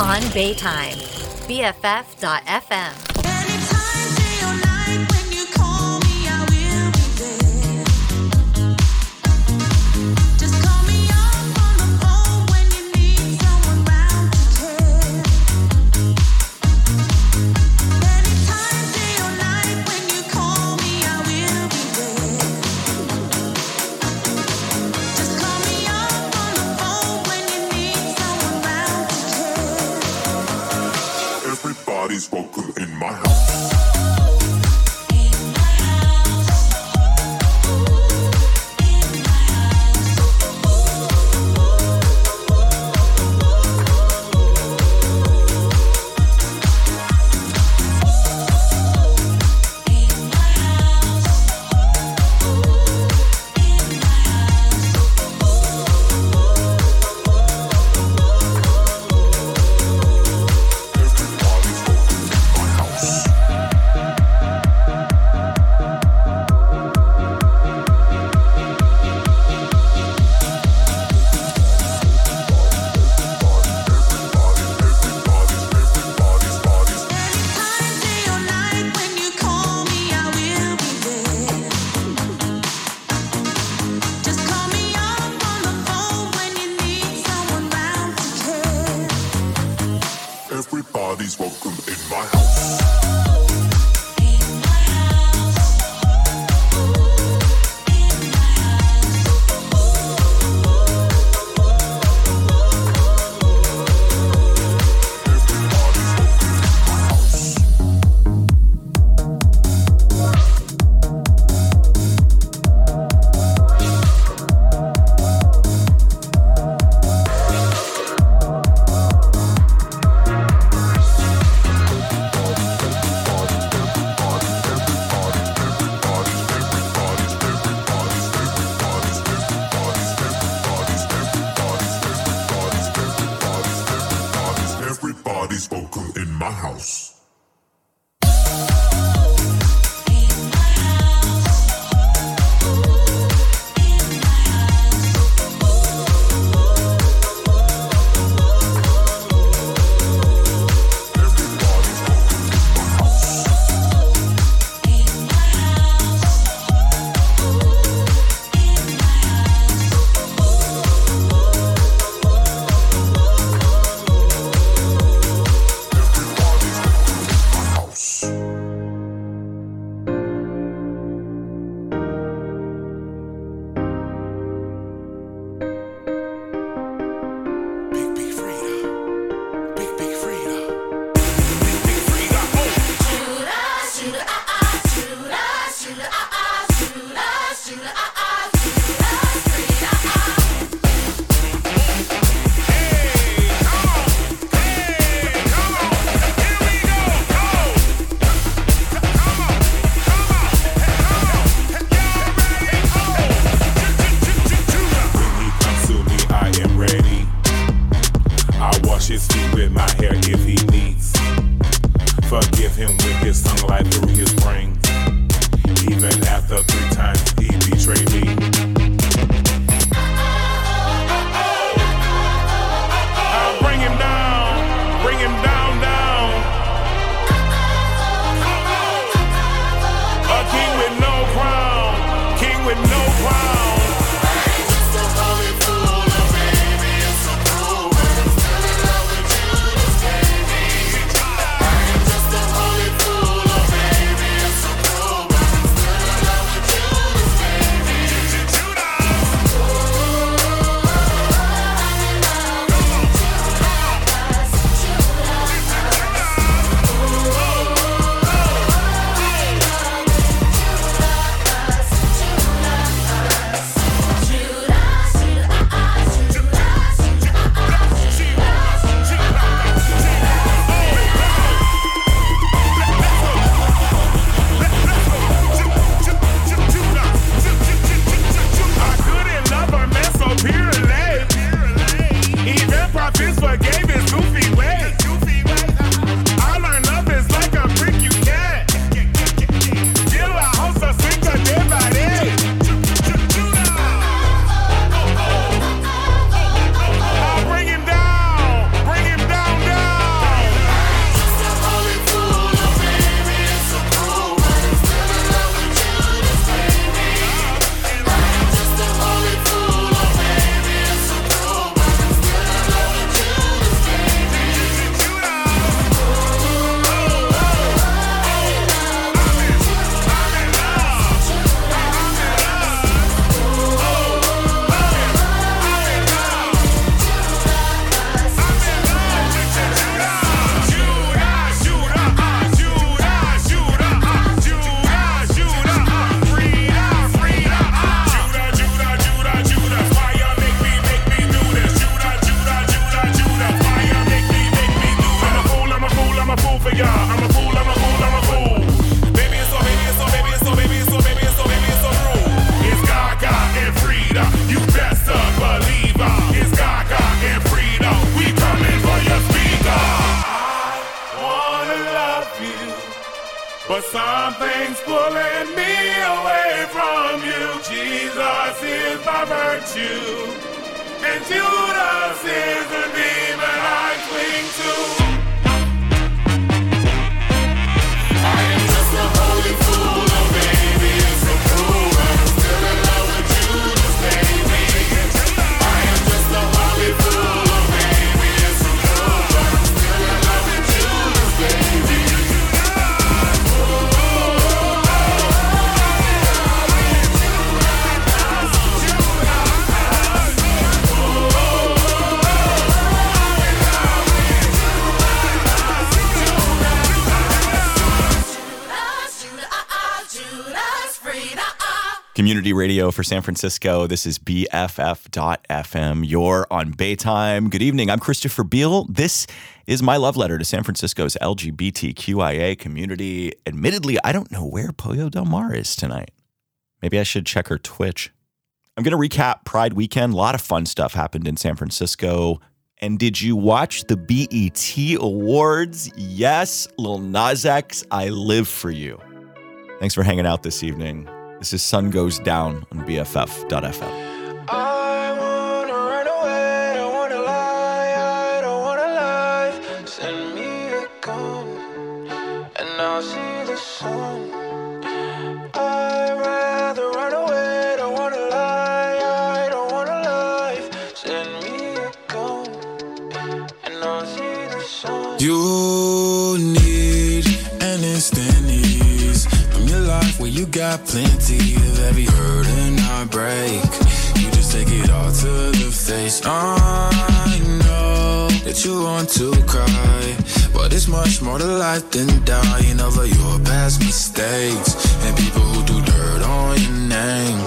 on Baytime, BFF.fm. bringing back. Radio for San Francisco. This is BFF.FM. You're on Baytime. Good evening. I'm Christopher Beale. This is my love letter to San Francisco's LGBTQIA community. Admittedly, I don't know where Pollo Del Mar is tonight. Maybe I should check her Twitch. I'm going to recap Pride weekend. A lot of fun stuff happened in San Francisco. And did you watch the BET Awards? Yes, Lil Nas X, I live for you. Thanks for hanging out this evening. This is Sun Goes Down on BFF.FM. I wanna run away, got plenty of every hurt and heartbreak. You just take it all to the face. I know that you want to cry, but it's much more to life than dying over your past mistakes and people who do dirt on your name.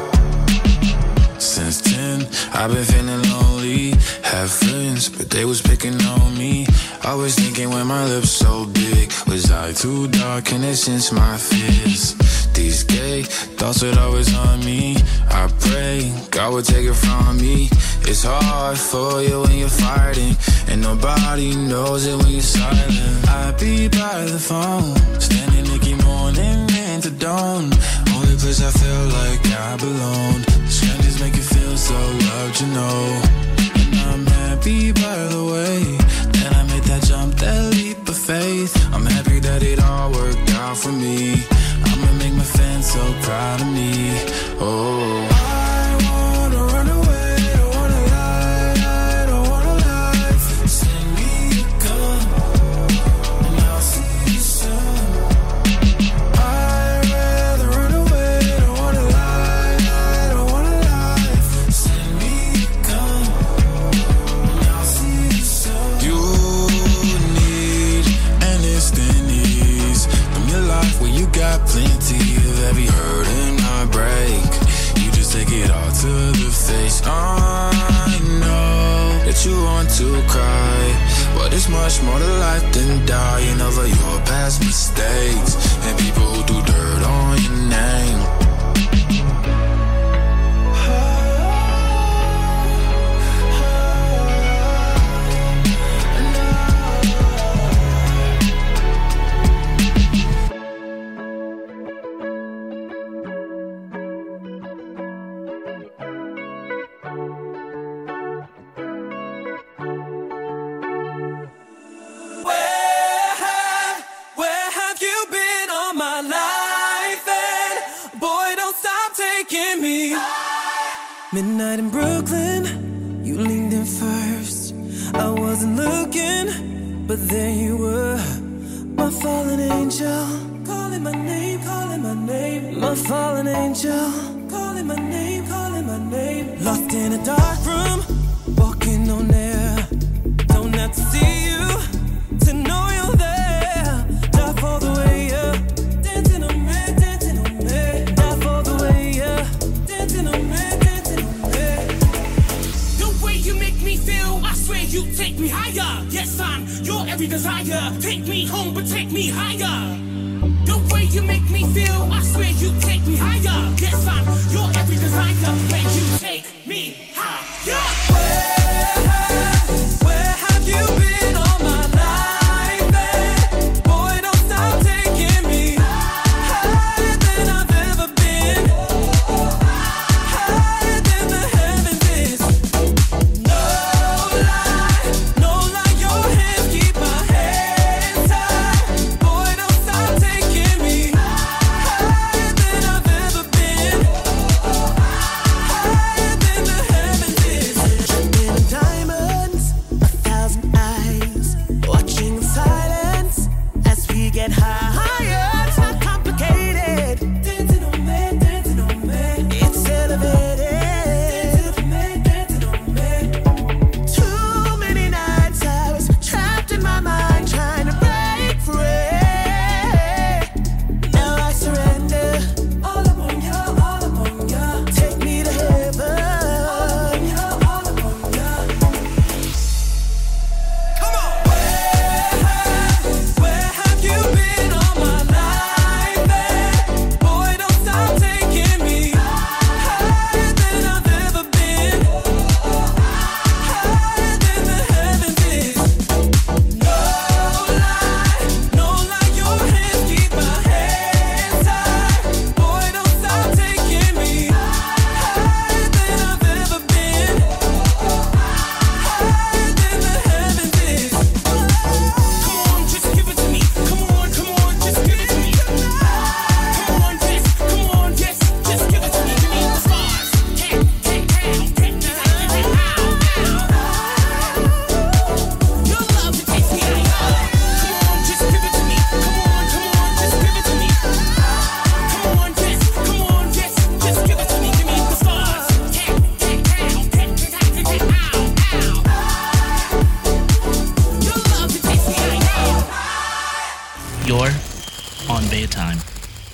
Since 10, I've been feeling lonely. Have friends, but they was picking on me. Always thinking when my lips so big, was I too dark and it since my fears? These gay thoughts would always on me. I pray God would take it from me. It's hard for you when you're fighting, and nobody knows it when you're silent. I be by the phone, standing Nicky morning into dawn. Only place I feel like I belong. Strangers make you feel so loved, you know. And I'm happy by the way that I made that jump, that leap of faith. I'm happy that it all worked out for me. I'ma make my fans so proud of me. Oh. To cry, but it's much more to life than dying over your past mistakes. And people who do there you were. My fallen angel, calling my name, calling my name. My fallen angel, calling my name, calling my name. Lost in a dark room, desire. Take me home, but take me higher. The way you make me feel, I swear you take me higher. Yes, I'm your every desire. When you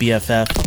BFF.FM.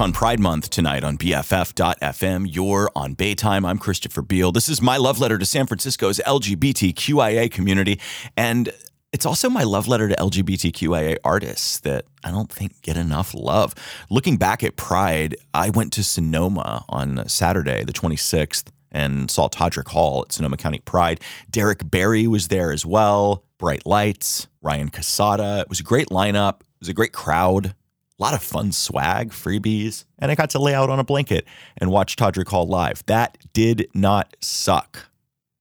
on Pride Month tonight on BFF.FM. You're on Baytime. I'm Christopher Beal. This is my love letter to San Francisco's LGBTQIA community. And it's also my love letter to LGBTQIA artists that I don't think get enough love. Looking back at Pride, I went to Sonoma on Saturday, the 26th, and saw Todrick Hall at Sonoma County Pride. Derrick Barry was there as well. Bright Lights, Ryan Cassata. It was a great lineup. It was a great crowd. A lot of fun swag, freebies, and I got to lay out on a blanket and watch Todrick Hall live. That did not suck.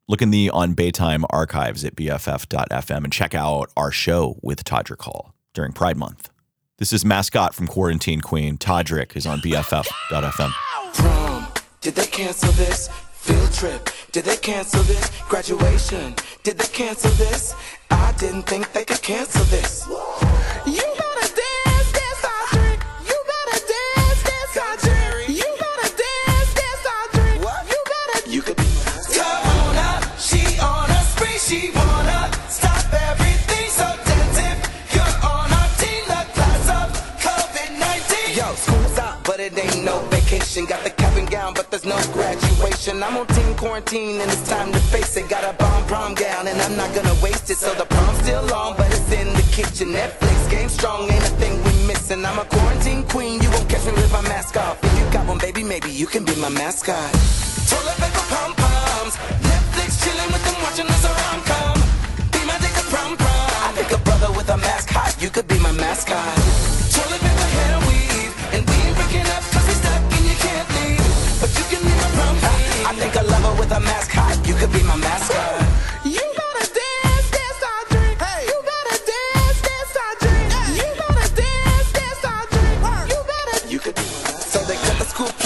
Look in the On Baytime archives at bff.fm and check out our show with Todrick Hall during Pride Month. This is MasKOt from Quarantine Queen. Todrick is on bff.fm. Prom, did they cancel this? Field trip, did they cancel this? Graduation, did they cancel this? I didn't think they could cancel this. You vacation. Got the cap and gown, but there's no graduation. I'm on team quarantine and it's time to face it. Got a bomb prom gown and I'm not gonna waste it. So the prom's still on, but it's in the kitchen. Netflix game strong, ain't a thing we missing. I'm a quarantine queen, you won't catch me with my mask off. If you got one, baby, maybe you can be my mascot. Toilet paper pom poms, Netflix chilling with them watching us a rom com. Be my date to prom prom. I think a brother with a mask hot, you could be my mascot. Toilet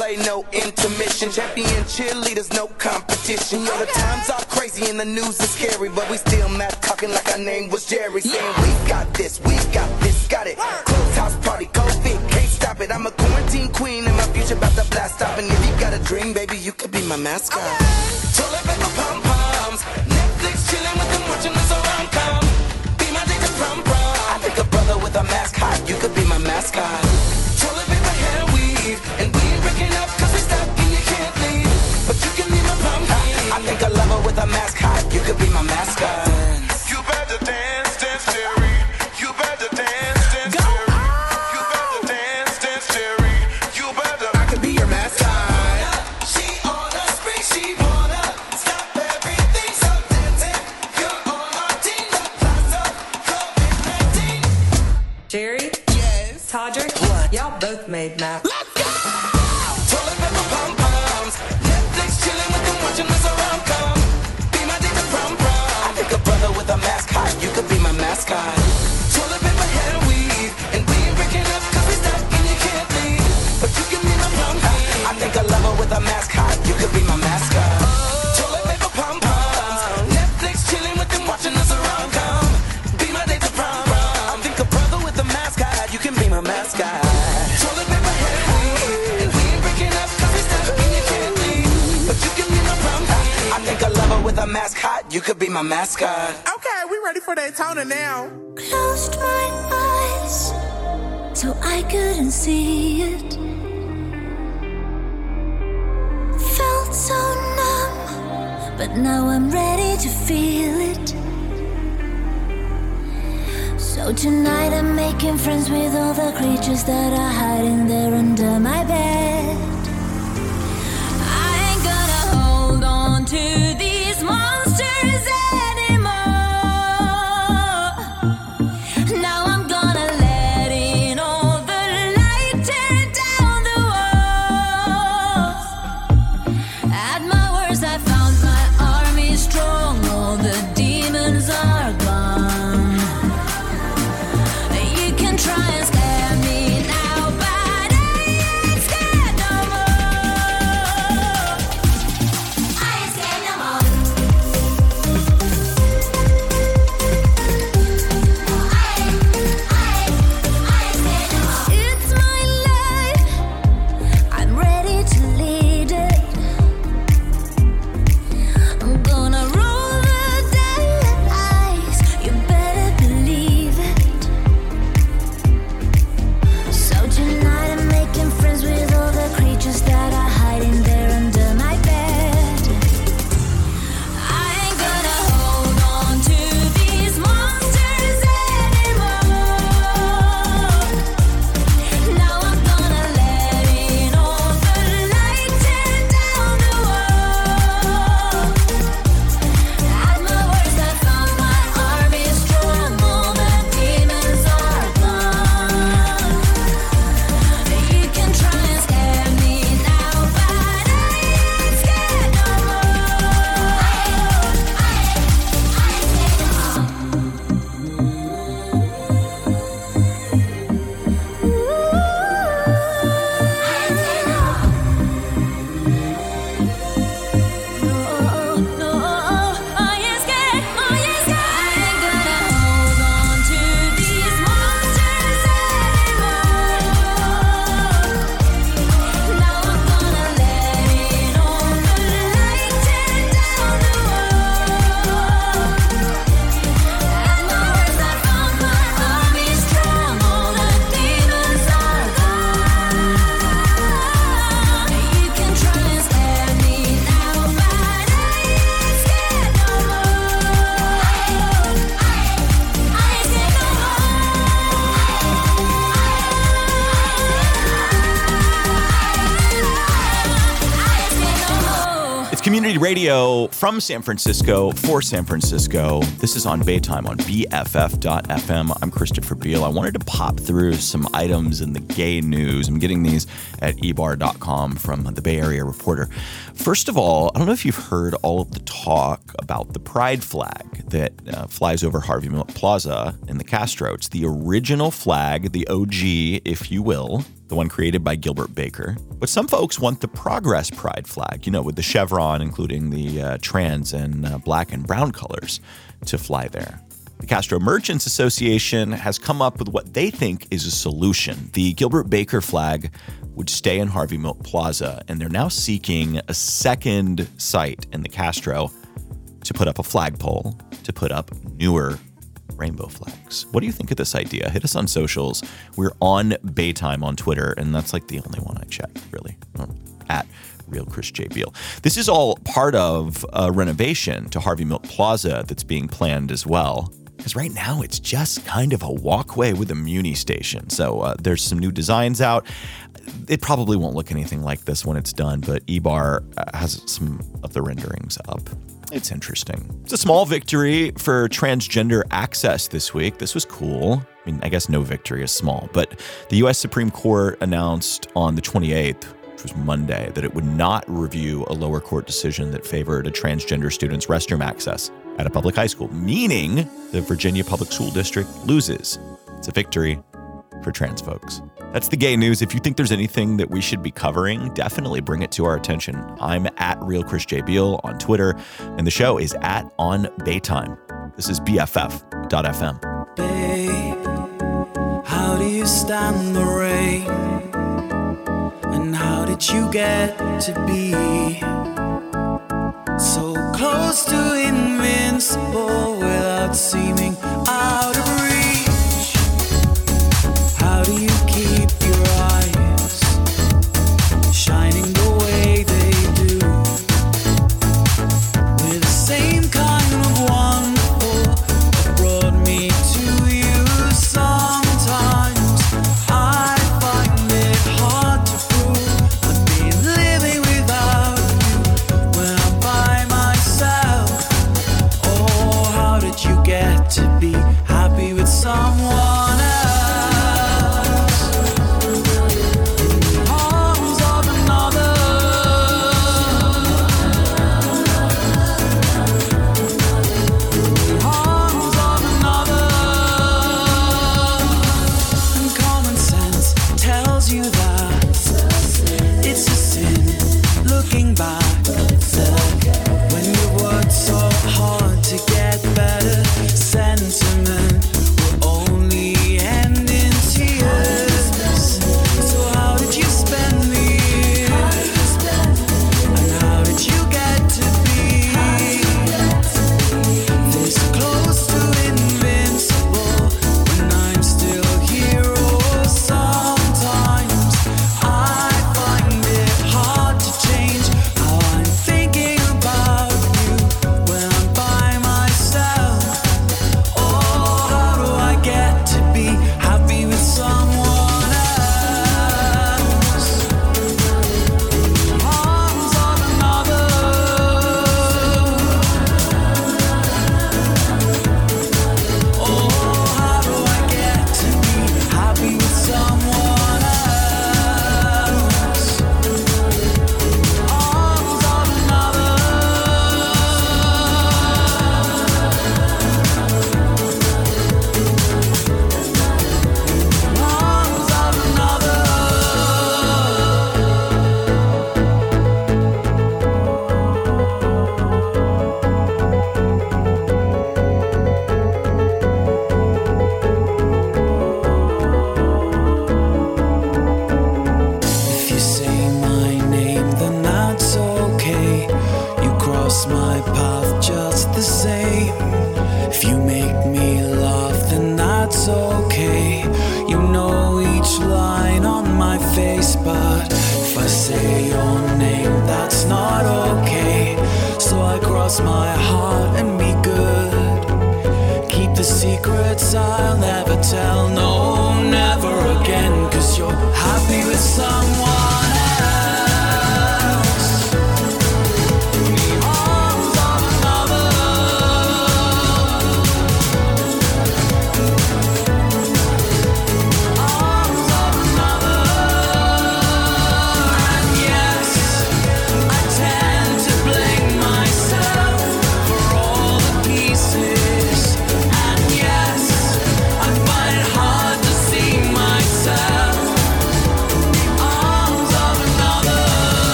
play, no intermission. Champion cheerleaders, no competition. Yo, the times are crazy and the news is scary, but we still mad talking like our name was Jerry. Saying we got this, we got this, got it. Close house party, COVID, can't stop it. I'm a quarantine queen and my future about to blast off. And if you got a dream, baby, you could be my mascot. Toilet paper pom poms, Netflix chilling with them watching us a rom com. Be my to prom prom. I think a brother with a mask hot, you could be my mascot. Could be my mascot. You better dance, dance, Jerry. You better dance, dance, Jerry. You better dance, dance, Jerry. You better. I could be your mascot. She on a spree, she wanna stop everything. So dancing, you're on our team. The class COVID-19. Jerry, Yes. Todrick, What? y'all both made math. My mascot. Okay, we ready for Daytona now. Closed my eyes so I couldn't see it. Felt so numb, but now I'm ready to feel it. So tonight I'm making friends with all the creatures that are hiding there under my bed. Community radio from San Francisco for San Francisco. This is on Baytime on BFF.FM. I'm Christopher Beal. I wanted to pop through some items in the gay news. I'm getting these at ebar.com from the Bay Area Reporter. First of all, I don't know if you've heard all of the talk about the pride flag that uh, flies over Harvey Plaza in the Castro. It's the original flag, the OG, if you will, the one created by Gilbert Baker. But some folks want the Progress Pride flag, you know, with the chevron, including the uh, trans and uh, black and brown colors, to fly there. The Castro Merchants Association has come up with what they think is a solution. The Gilbert Baker flag would stay in Harvey Milk Plaza, and they're now seeking a second site in the Castro to put up a flagpole, to put up newer rainbow flags. What do you think of this idea? Hit us on socials. We're on Baytime on Twitter, and that's like the only one I check, really. At Real Chris J. Beal. This is all part of a renovation to Harvey Milk Plaza that's being planned as well. Because right now it's just kind of a walkway with a Muni station. So uh, there's some new designs out. It probably won't look anything like this when it's done, but Ebar uh, has some of the renderings up. It's interesting. It's a small victory for transgender access this week. This was cool. I mean, I guess no victory is small, but the US Supreme Court announced on the 28th, which was Monday, that it would not review a lower court decision that favored a transgender student's restroom access at a public high school, meaning the Virginia Public School District loses. It's a victory for trans folks. That's the gay news. If you think there's anything that we should be covering, definitely bring it to our attention. I'm at Real Chris J. Beal on Twitter, and the show is at On Baytime. This is BFF.FM. Babe, how do you stand the rain? And how did you get to be so close to invincible without seeming out of reach? How do you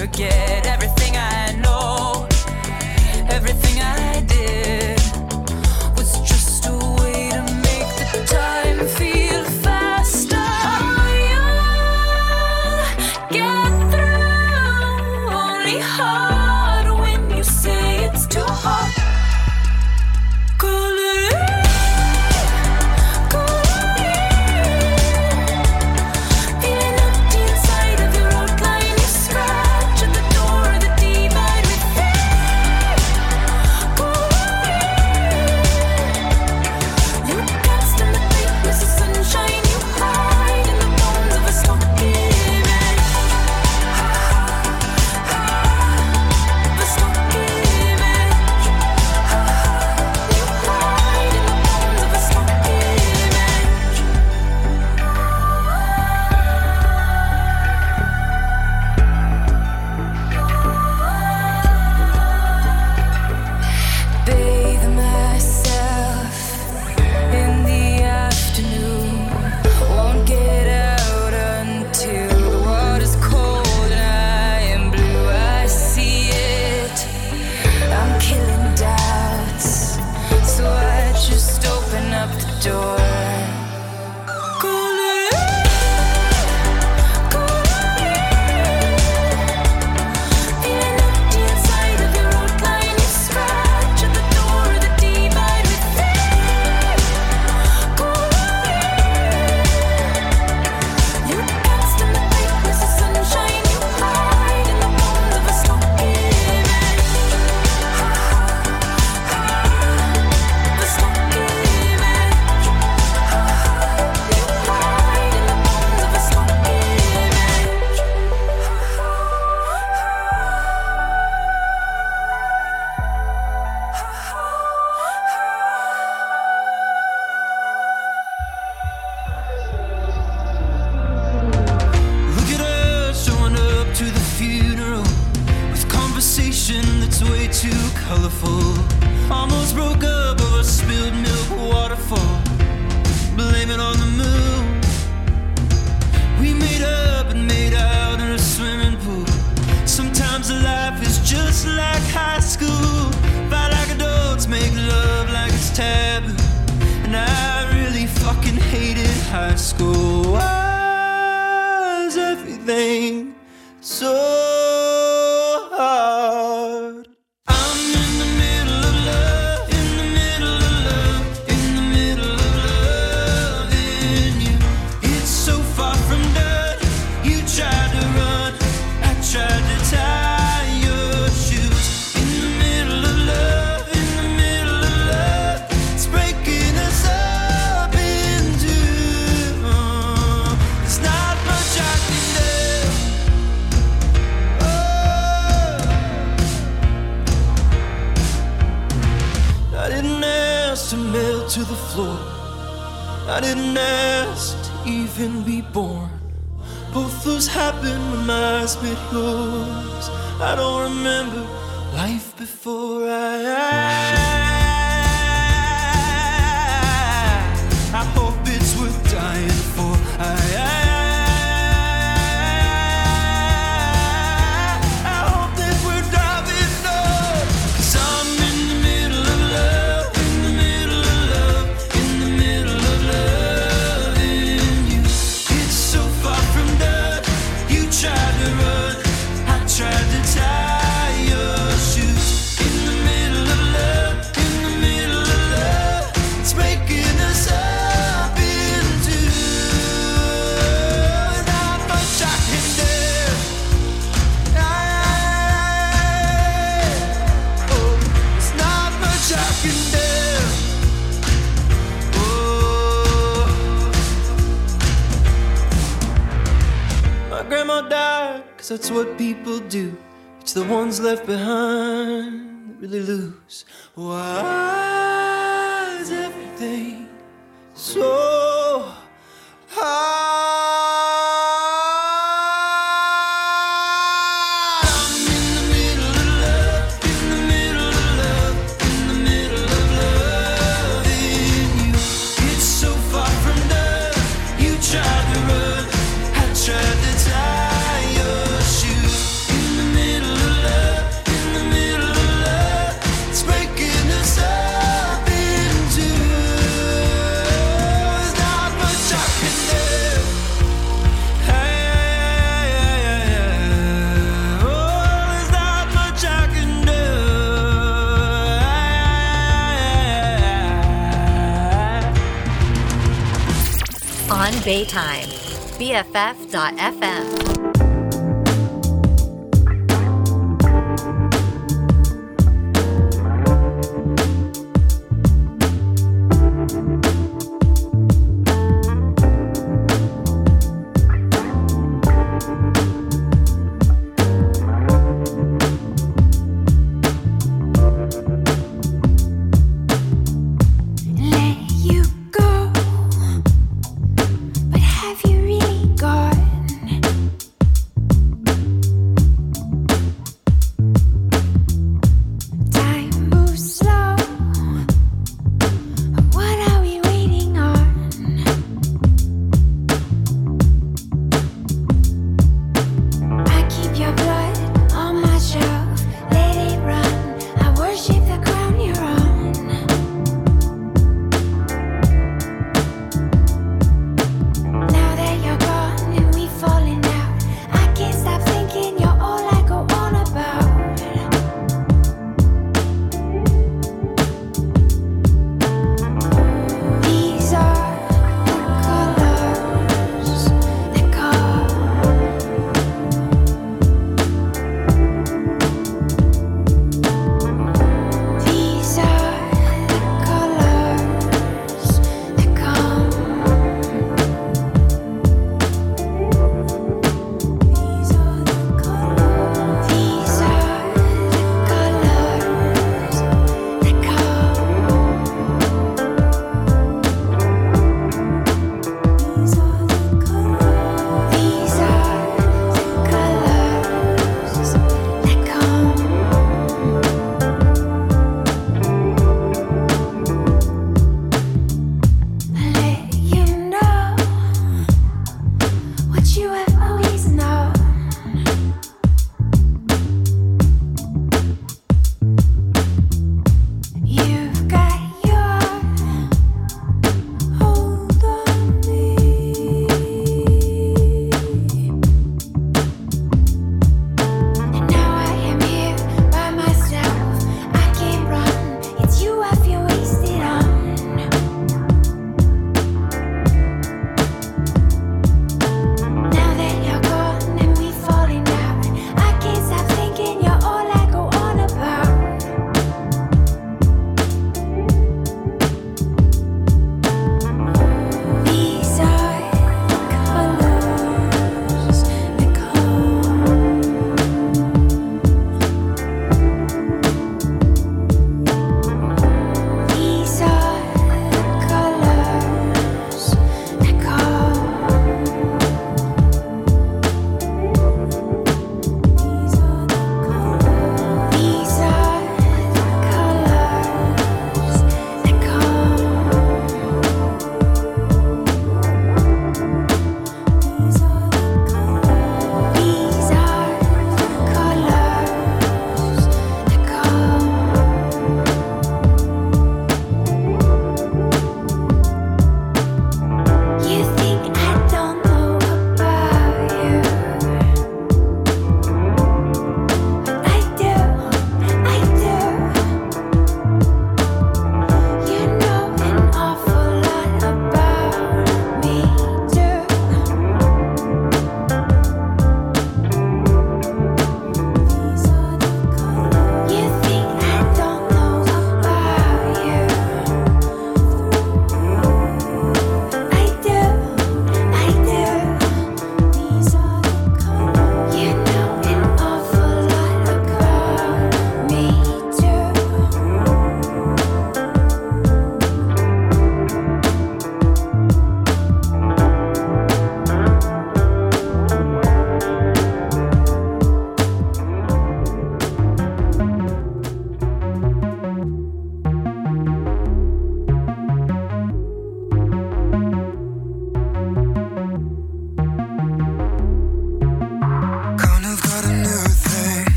forget that's what people do. It's the ones left behind that really lose. Why is everything so? time. BFF.FM.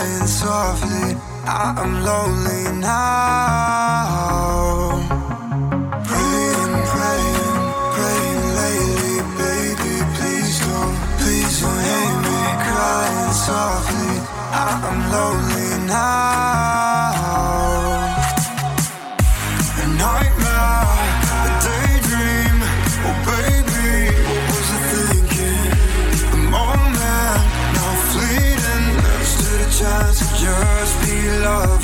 crying softly. I am lonely now. Praying, praying, praying lately, baby. Please don't, please don't hate me. Crying softly. I am lonely now. love.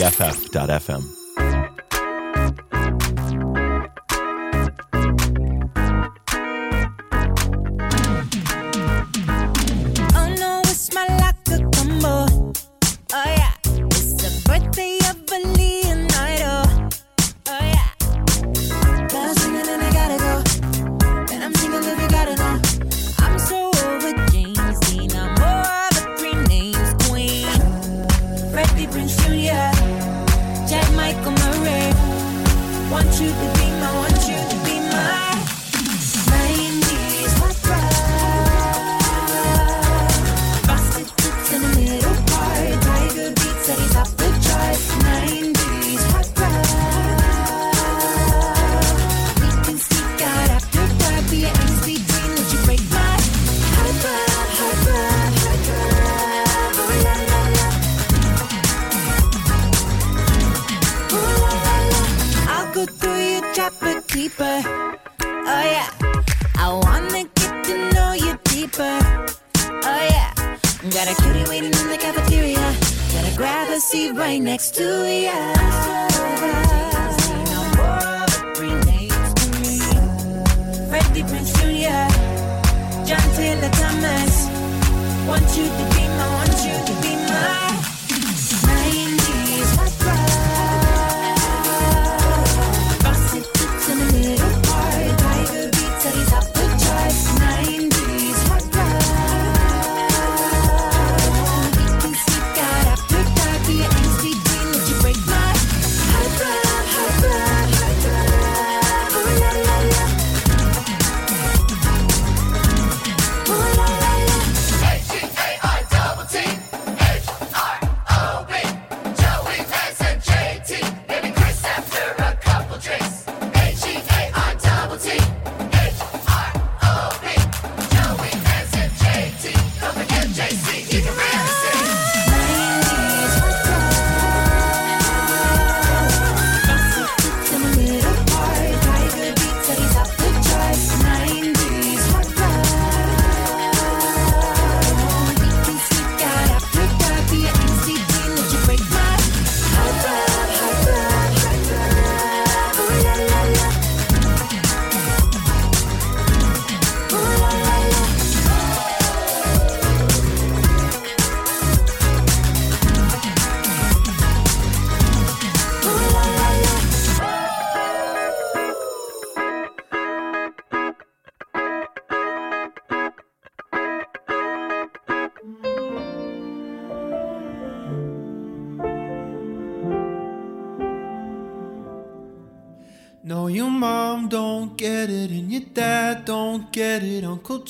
BFF.fm.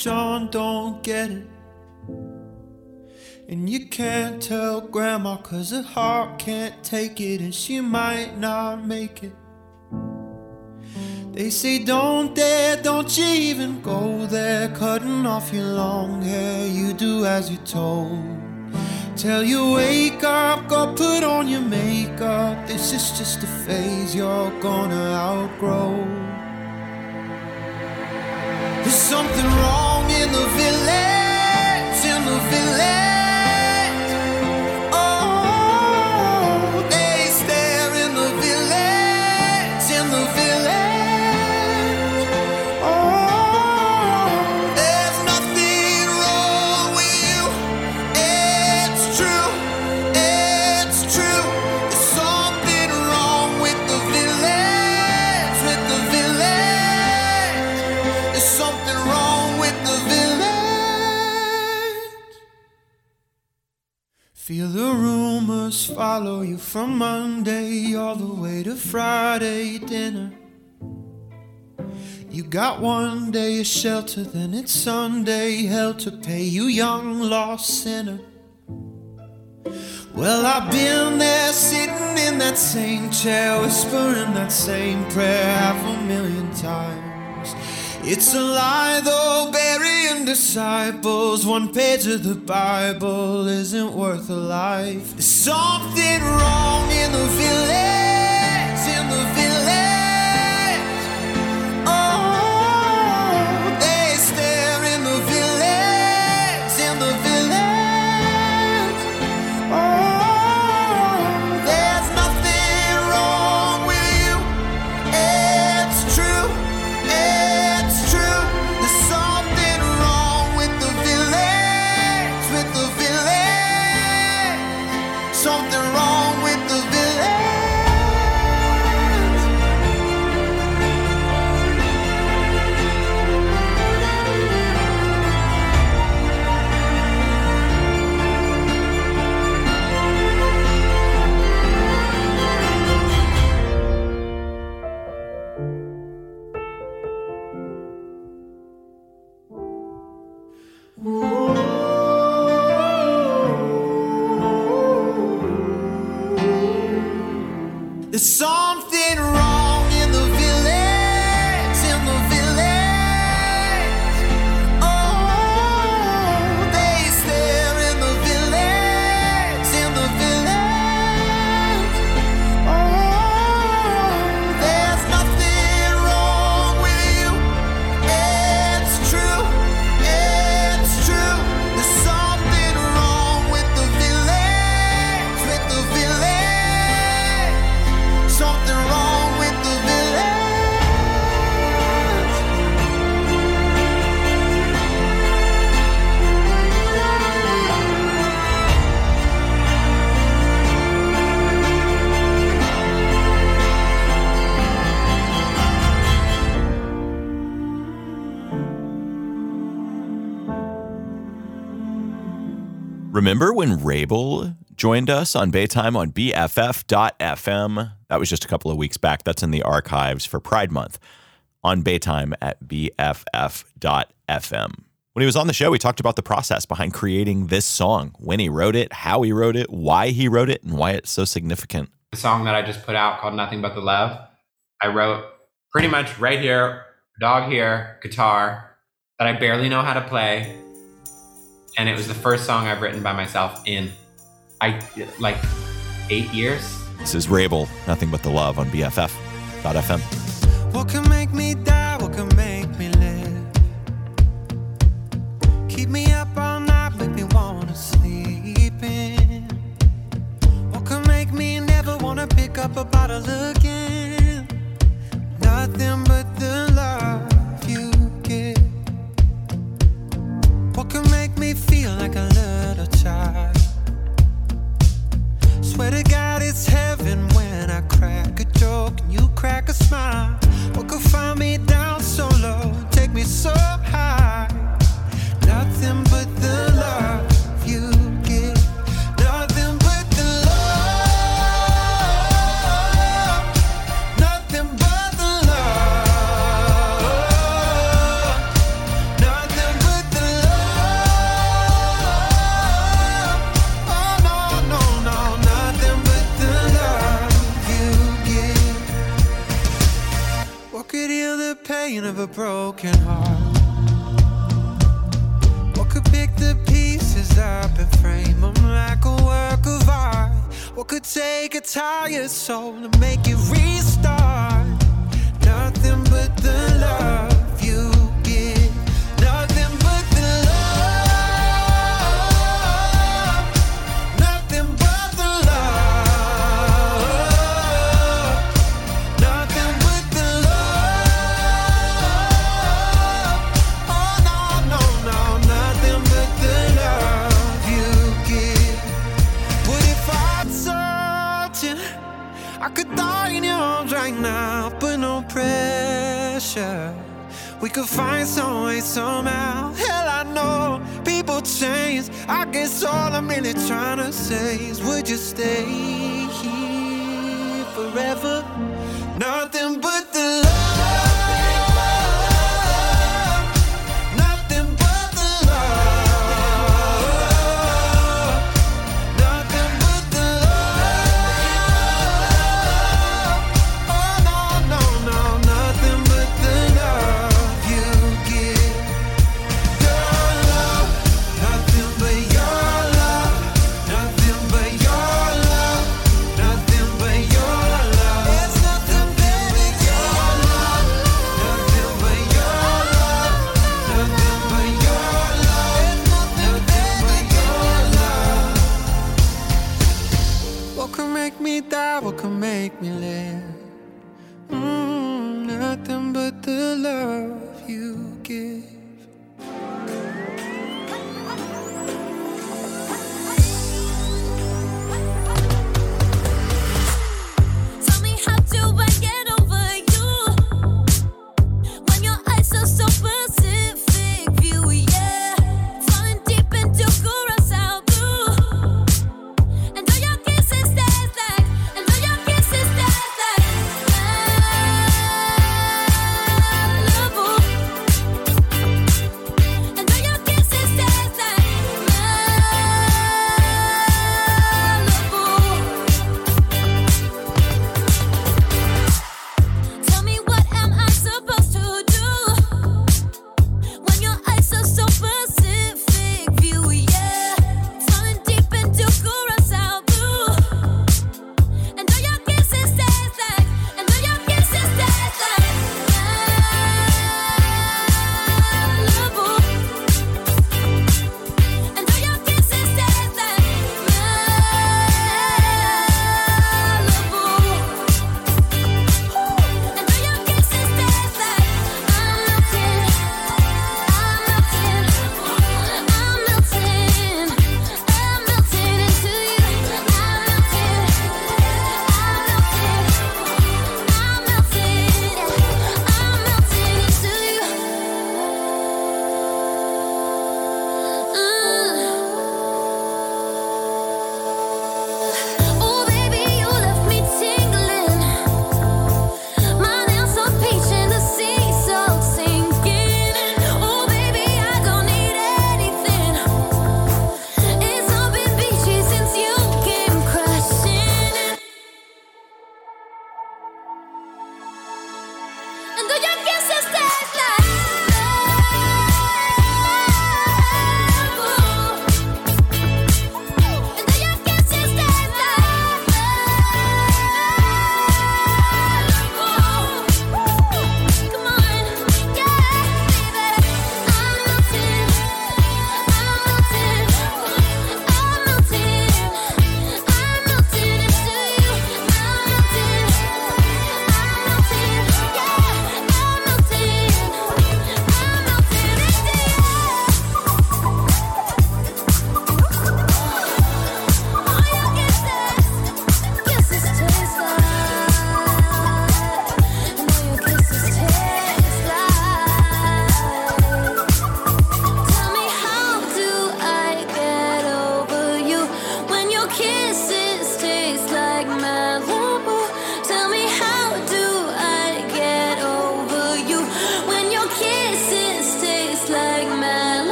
John don't get it. And you can't tell grandma cause her heart can't take it and she might not make it. They say don't dare, don't you even go there, cutting off your long hair, you do as you're told. Tell you wake up, go put on your makeup, this is just a phase you're gonna outgrow. There's something wrong in the village, in the village. Rumors follow you from Monday all the way to Friday dinner. You got one day of shelter, then it's Sunday hell to pay you, young lost sinner. Well, I've been there sitting in that same chair, whispering that same prayer half a million times. It's a lie, though, burying disciples. One page of the Bible isn't worth a life. There's something wrong in the village, in the village. Remember when Wrabel joined us on Baytime on BFF.FM? That was just a couple of weeks back. That's in the archives for Pride Month on Baytime at BFF.FM. When he was on the show, we talked about the process behind creating this song, when he wrote it, how he wrote it, why he wrote it, and why it's so significant. The song that I just put out called Nothing But the Love, I wrote pretty much right here, dog here, guitar, that I barely know how to play. And it was the first song I've written by myself in I like eight years. This is Wrabel, Nothing But the Love on BFF.FM. What can make me die? What can make me live? Keep me up all night, make me wanna sleep in. What can make me never wanna pick up a bottle again? Nothing but the love feel like a little child? Swear to God, it's heaven when I crack a joke and you crack a smile. What could find me down so low, take me so high? Nothing but the love pain of a broken heart. What could pick the pieces up and frame them like a work of art. What could take a tired soul and make it restart. Nothing but the love. could find some way somehow. Hell, I know people change. I guess all I'm really trying to say is, would you stay here forever? Nothing.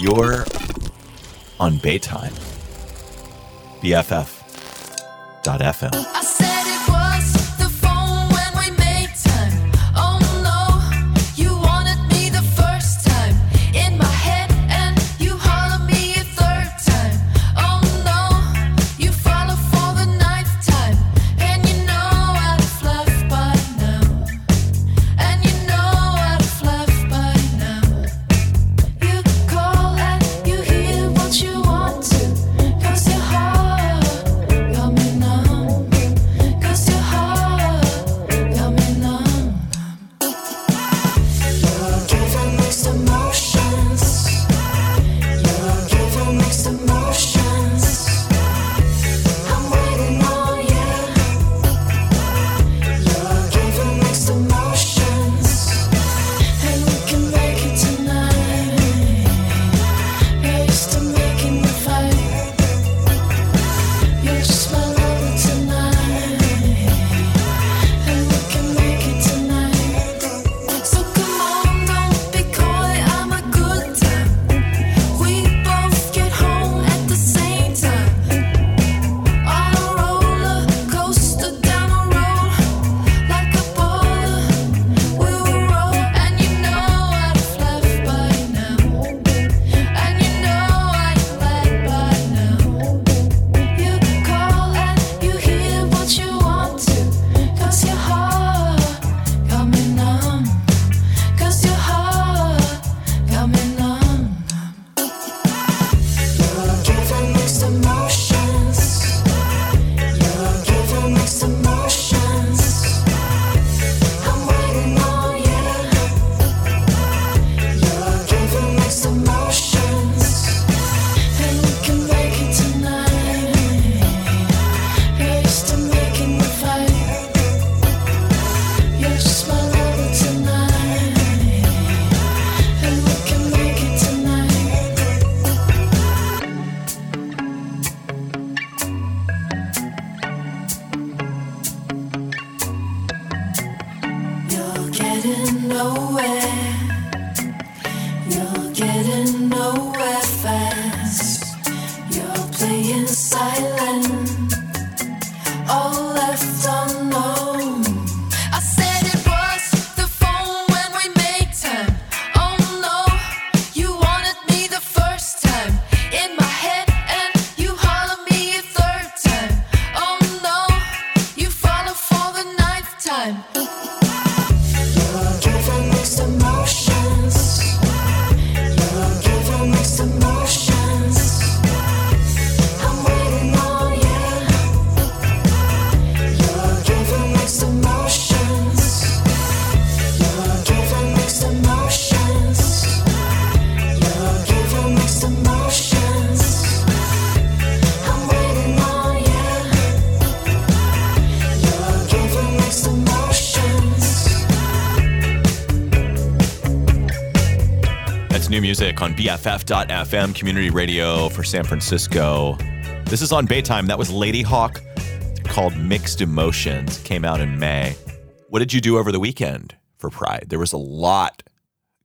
You're on Baytime. BFF.FM. new music on BFF.FM, community radio for San Francisco. This is on Baytime. That was Ladyhawke called Mixed Emotions. Came out in May. What did you do over the weekend for Pride? There was a lot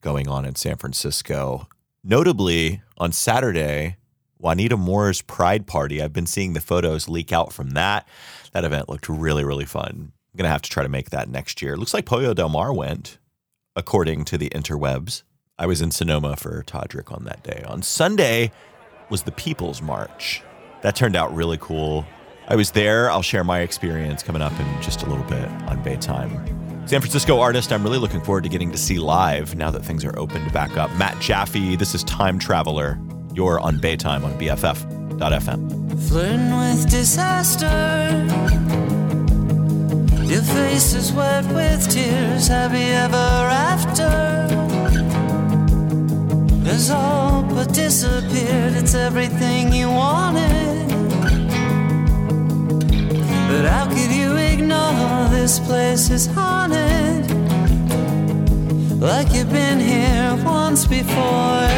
going on in San Francisco. Notably, on Saturday, Juanita More's Pride Party. I've been seeing the photos leak out from that. That event looked really, really fun. I'm going to have to try to make that next year. Looks like Pollo Del Mar went, according to the interwebs. I was in Sonoma for Todrick on that day. On Sunday was the People's March. That turned out really cool. I was there. I'll share my experience coming up in just a little bit on Baytime. San Francisco artist I'm really looking forward to getting to see live now that things are opened back up. Matt Jaffe, this is Time Traveler. You're on Baytime on BFF.FM. Flirting with disaster. Your face is wet with tears. Happy ever after. Has all but disappeared. It's everything you wanted. But how could you ignore this place is haunted? Like you've been here once before.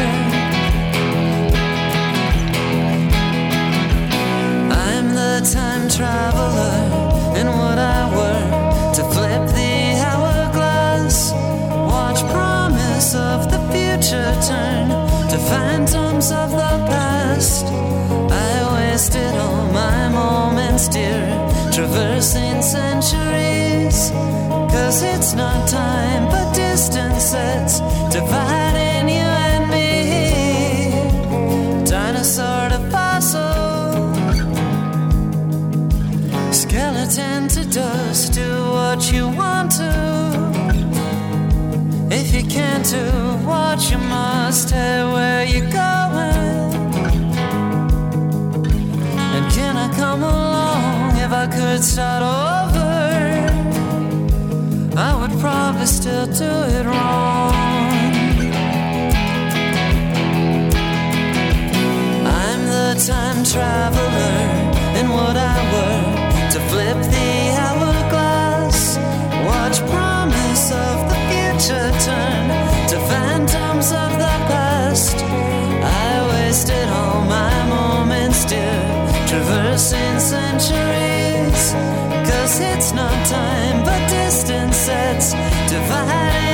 I'm the time traveler, and what I were to flip future turn to phantoms of the past. I wasted all my moments, dear, traversing centuries. Cause it's not time, but distance that's dividing you and me. Dinosaur to fossil. Skeleton to dust, do what you want to. If you can't do what you must, hey, where you're going? And can I come along if I could start over? I would probably still do it wrong. I'm the time traveler, and what I were to flip the hourglass, watch promise of the future turn to of the past. I wasted all my moments, dear, traversing centuries. Cause it's not time, but distance that's dividing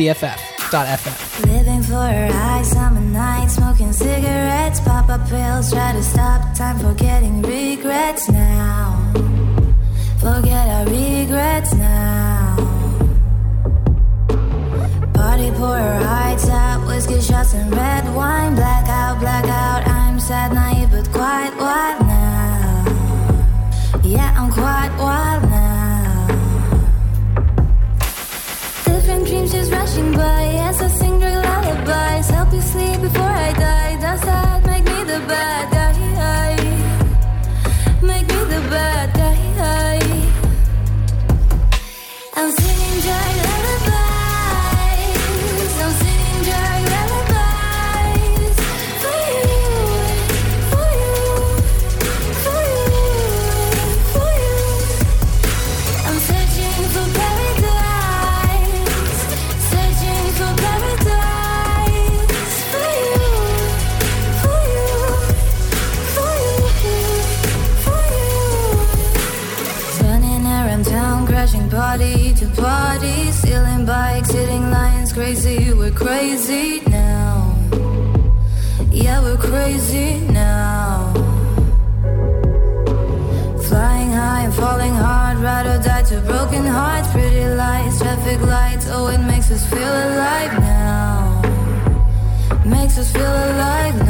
BFF.FM. Living for her high summer smoking cigarettes, pop up pills, try to stop time, forgetting regrets now. Forget our regrets now. Party her whiskey shots and red wine, blackout, blackout. I'm sad, naive, but quite wild now. Yeah, I'm quite wild. is rushing by as I sing your lullabies. Help you sleep before I die. party, stealing bikes, hitting lions crazy. We're crazy now. Yeah, we're crazy now. Flying high and falling hard, ride or die to broken hearts, pretty lights, traffic lights. Oh, it makes us feel alive now. Makes us feel alive now.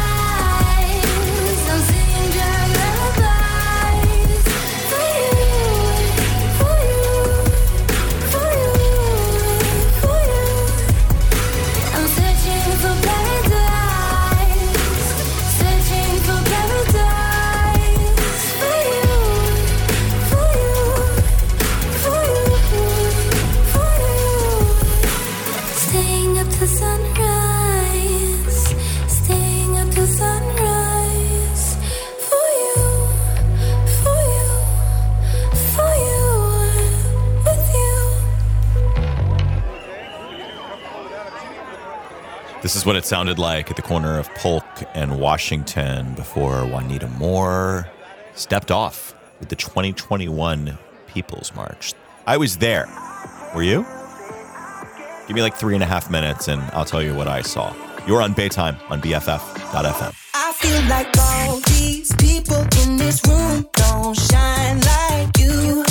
is what it sounded like at the corner of Polk and Washington before Juanita More stepped off with the 2021 People's March. I was there. Were you? Give me like three and a half minutes and I'll tell you what I saw. You're on Baytime on BFF.FM. I feel like all these people in this room don't shine like you.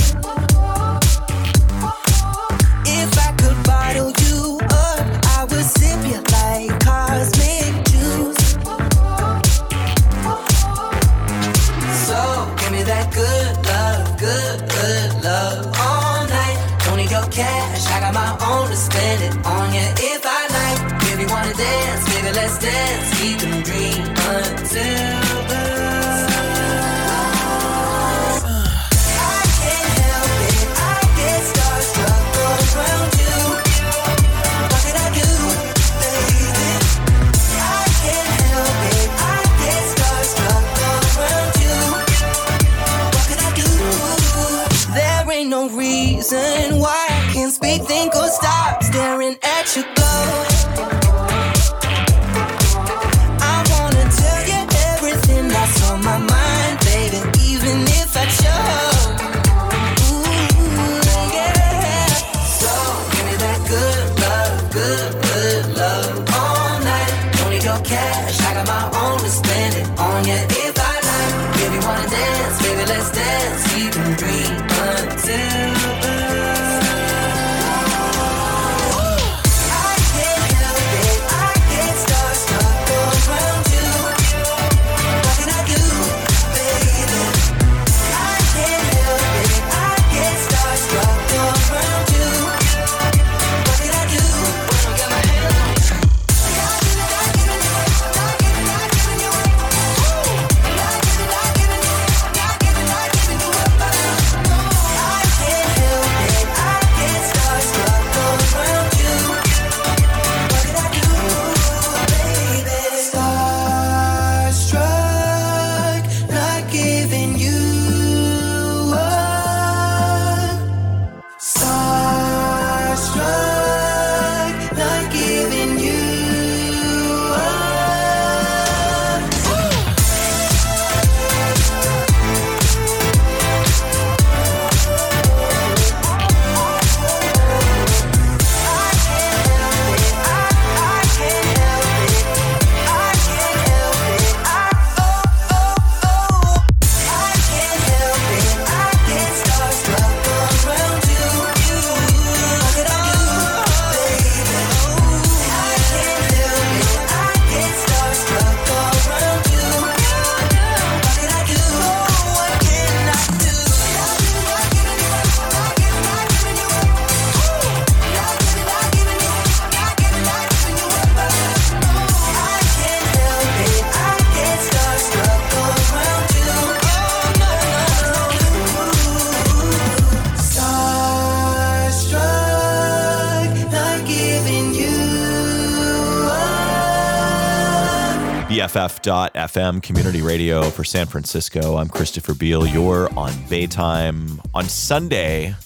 BFF.FM Community Radio for San Francisco. I'm Christopher Beal. You're on Baytime. On Sunday,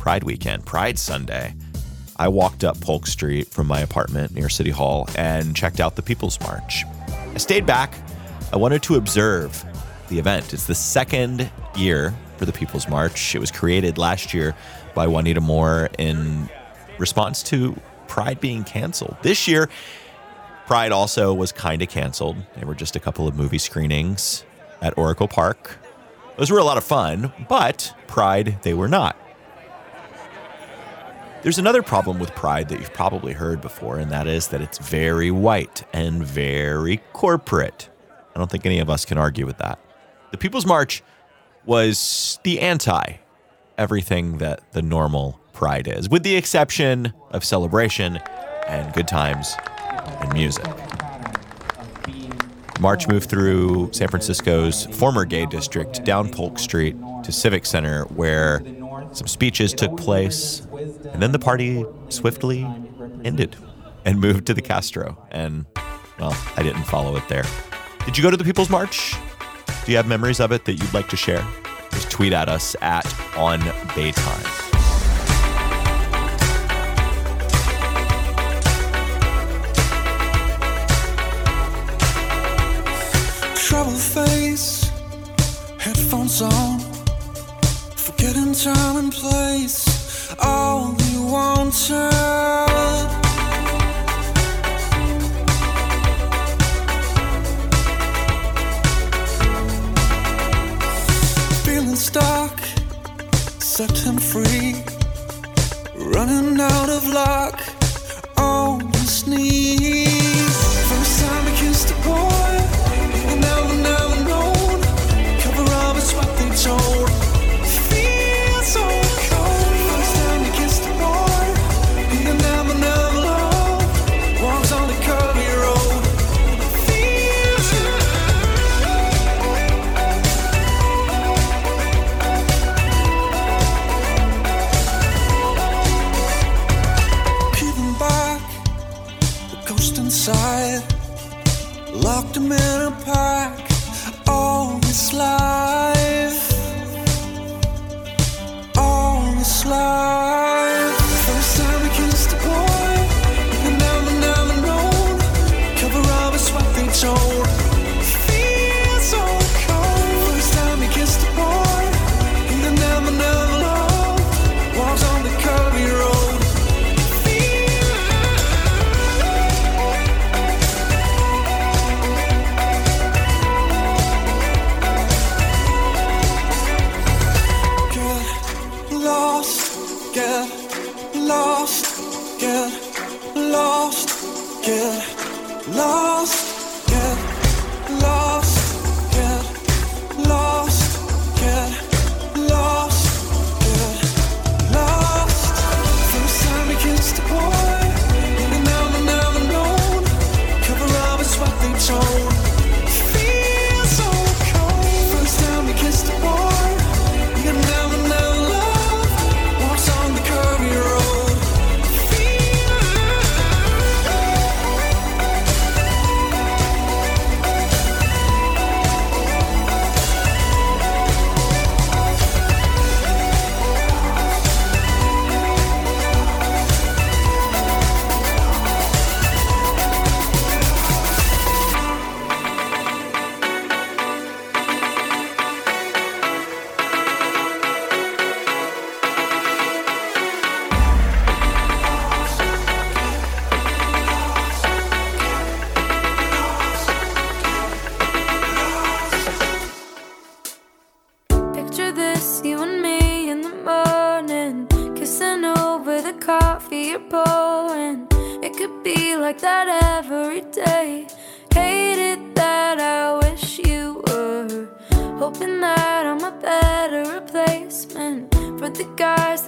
Pride Weekend, Pride Sunday, I walked up Polk Street from my apartment near City Hall and checked out the People's March. I stayed back. I wanted to observe the event. It's the second year for the People's March. It was created last year by Juanita More in response to Pride being canceled. This year, Pride also was kind of canceled. There were just a couple of movie screenings at Oracle Park. Those were a lot of fun, but Pride, they were not. There's another problem with Pride that you've probably heard before, and that is that it's very white and very corporate. I don't think any of us can argue with that. The People's March was the anti everything that the normal Pride is, with the exception of celebration and good times and music. March moved through San Francisco's former gay district down Polk Street to Civic Center, where some speeches took place, and then the party swiftly ended and moved to the Castro. And, well, I didn't follow it there. Did you go to the People's March? Do you have memories of it that you'd like to share? Just tweet at us at On Baytime.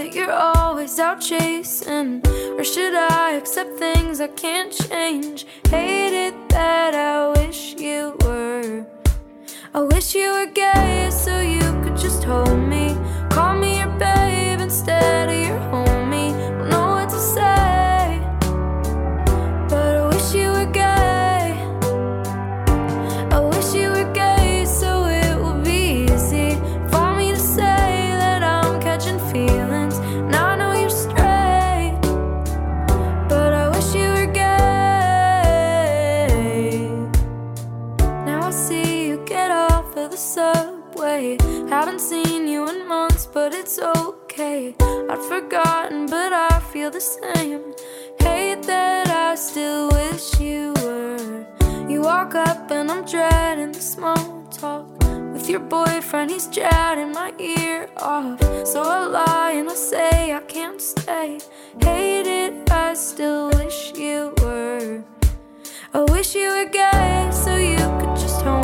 That you're always out chasing. Or should I accept things I can't change? Hate it that I wish you were. I wish you were gay so you could just hold me. Call me your babe instead of your homie. it's okay. I'd forgotten, but I feel the same. Hate that I still wish you were. You walk up and I'm dreading the small talk. With your boyfriend, he's chatting my ear off. So I lie and I say I can't stay. Hate it, I still wish you were. I wish you were gay so you could just home.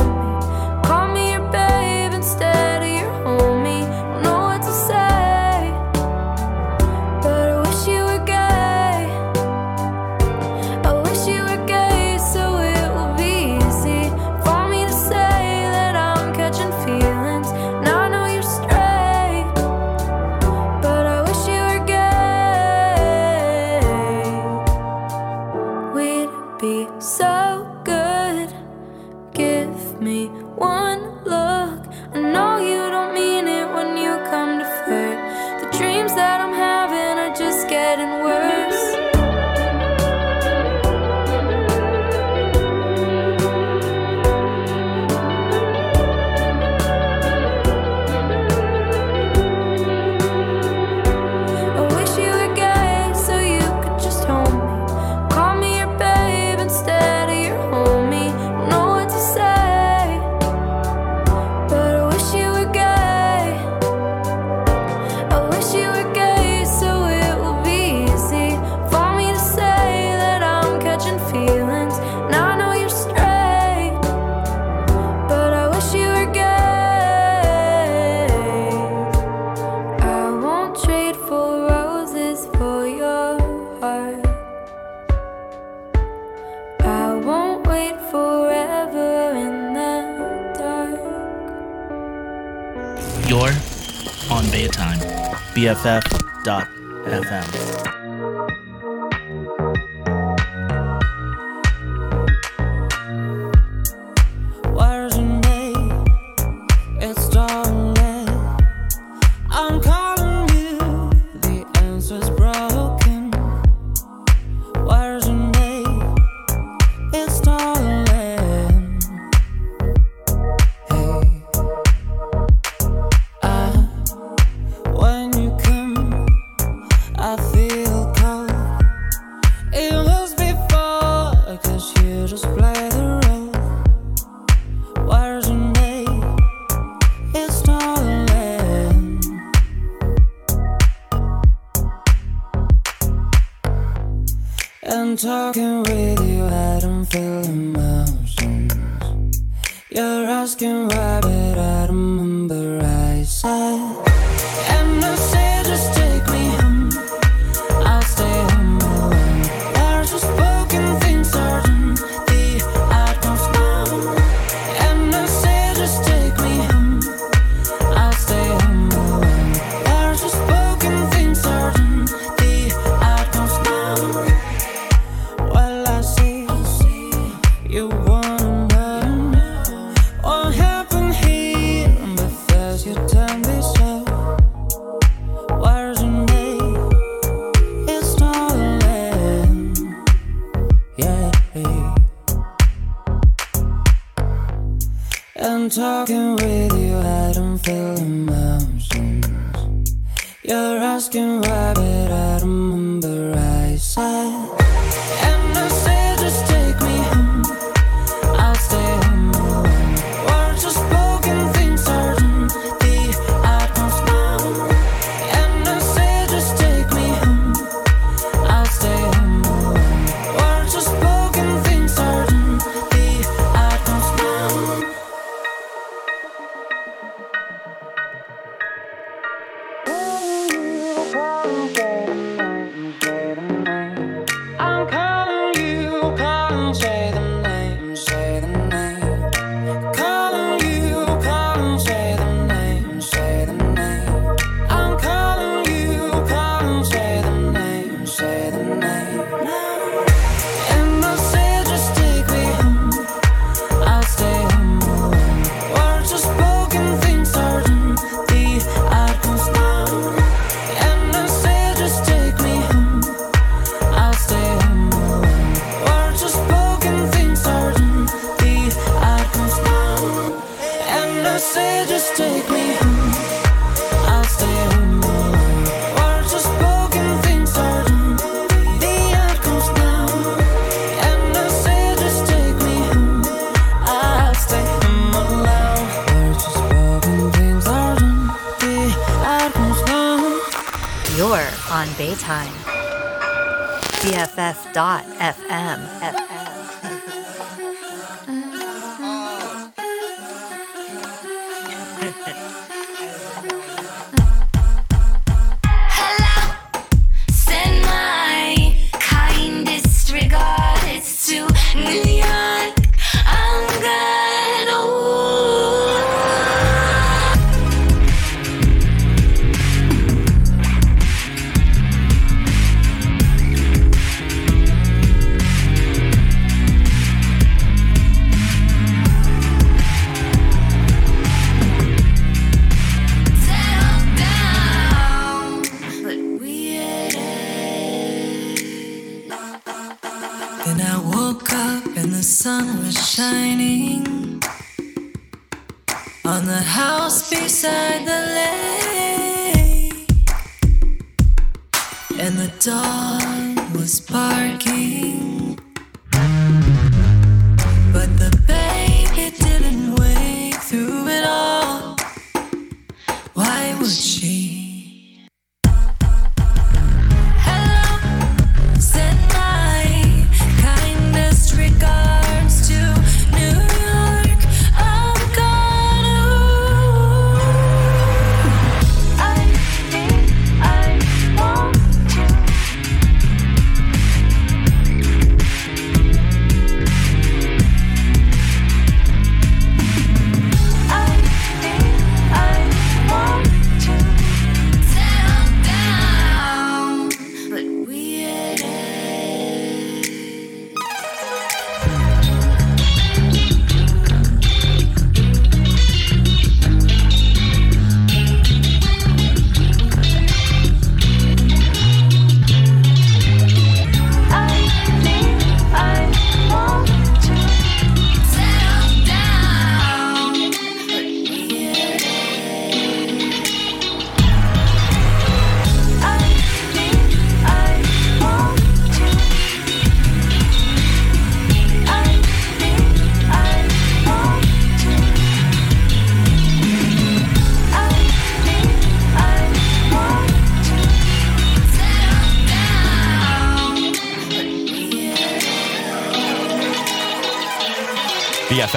BFF.FM.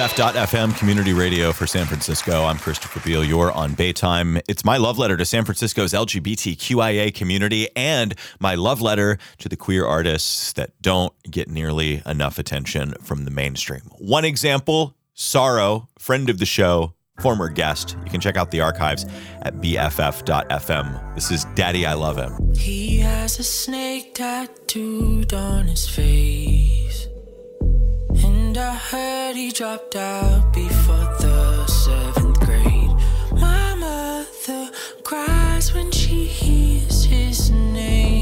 BFF.FM Community Radio for San Francisco. I'm Christopher Beal. You're on Baytime. It's my love letter to San Francisco's LGBTQIA community and my love letter to the queer artists that don't get nearly enough attention from the mainstream. One example Saro, friend of the show, former guest. You can check out the archives at BFF.FM. This is Daddy, I Love Him. He has a snake tattooed on his face. And I heard he dropped out before the seventh grade. My mother cries when she hears his name.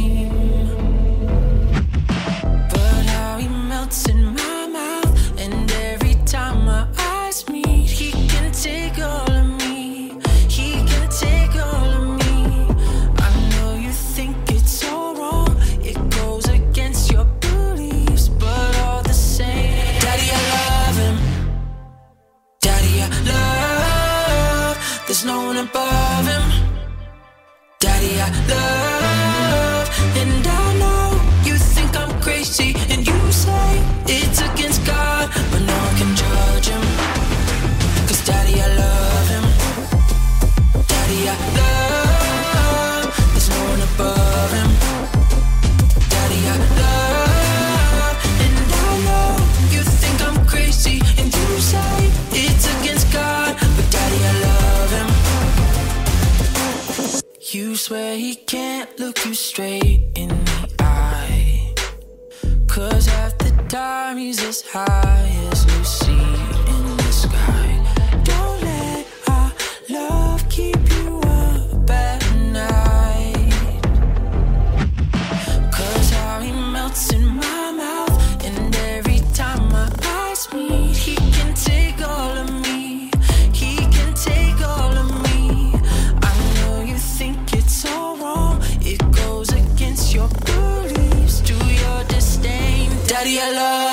I love swear he can't look you straight in the eye. Cause half the time he's as high as Lucy. love.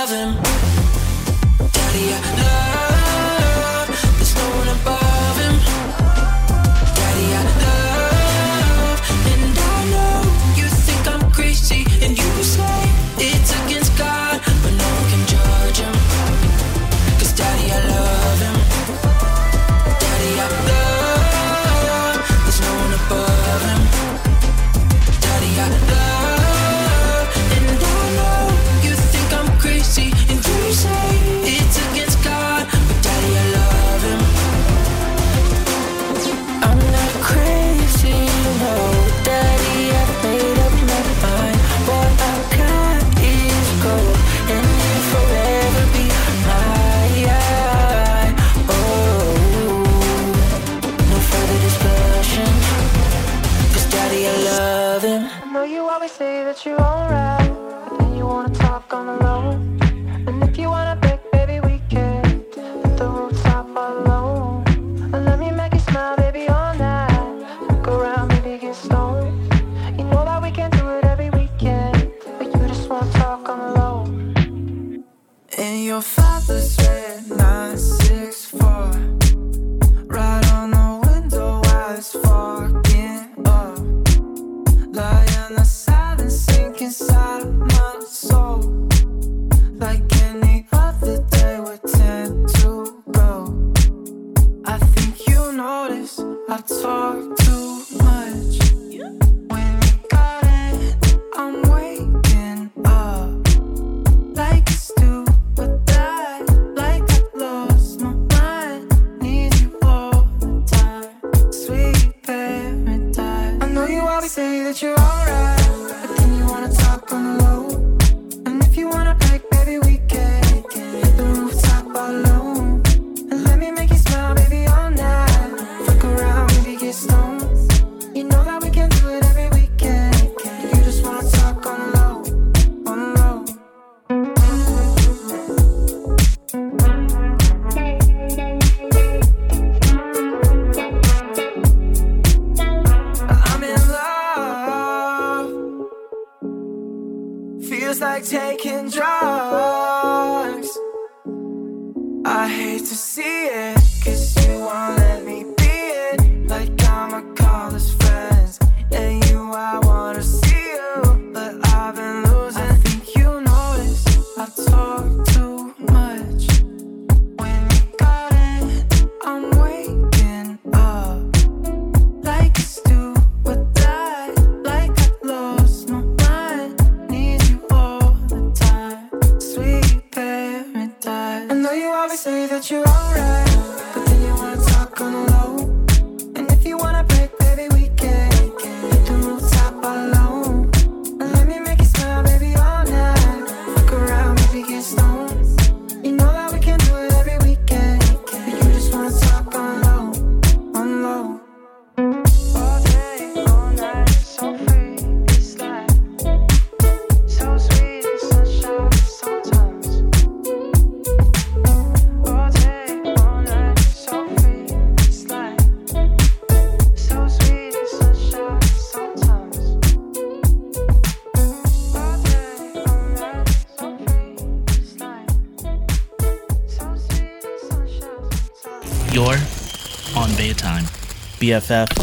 BFF.FM.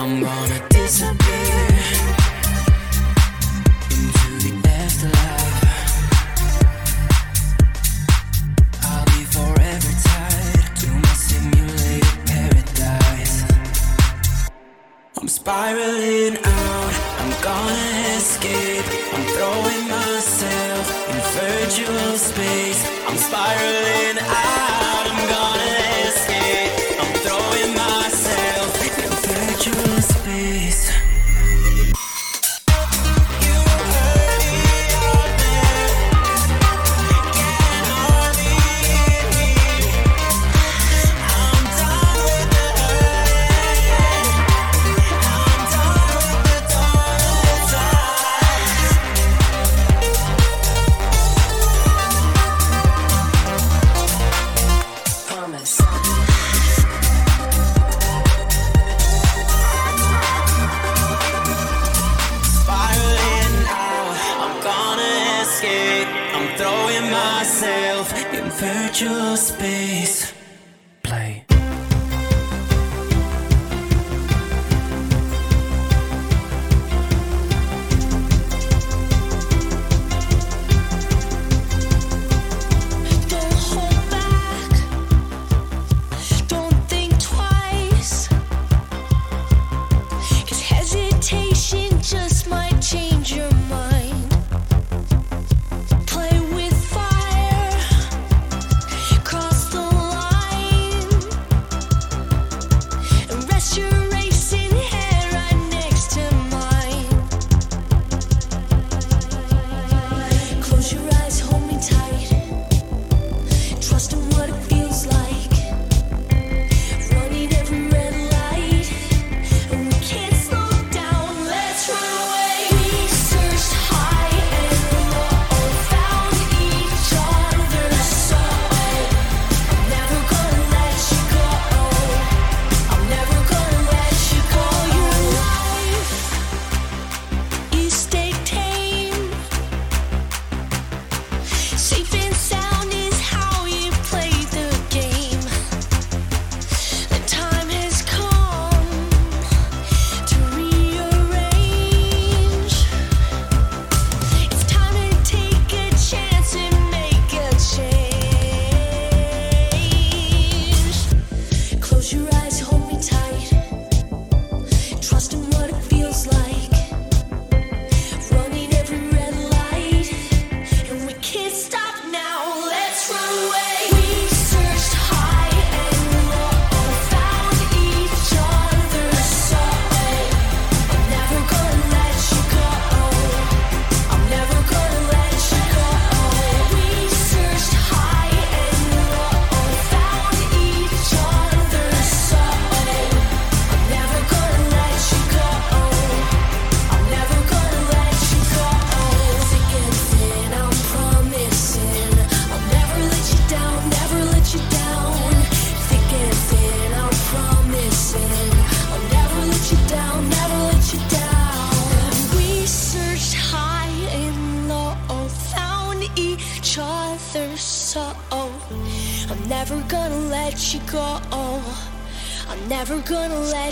I'm gonna disappear into the. I'll be forever tied to my simulated paradise. I'm spiraling out, I'm gonna escape. I'm throwing myself in virtual space. I'm spiraling out.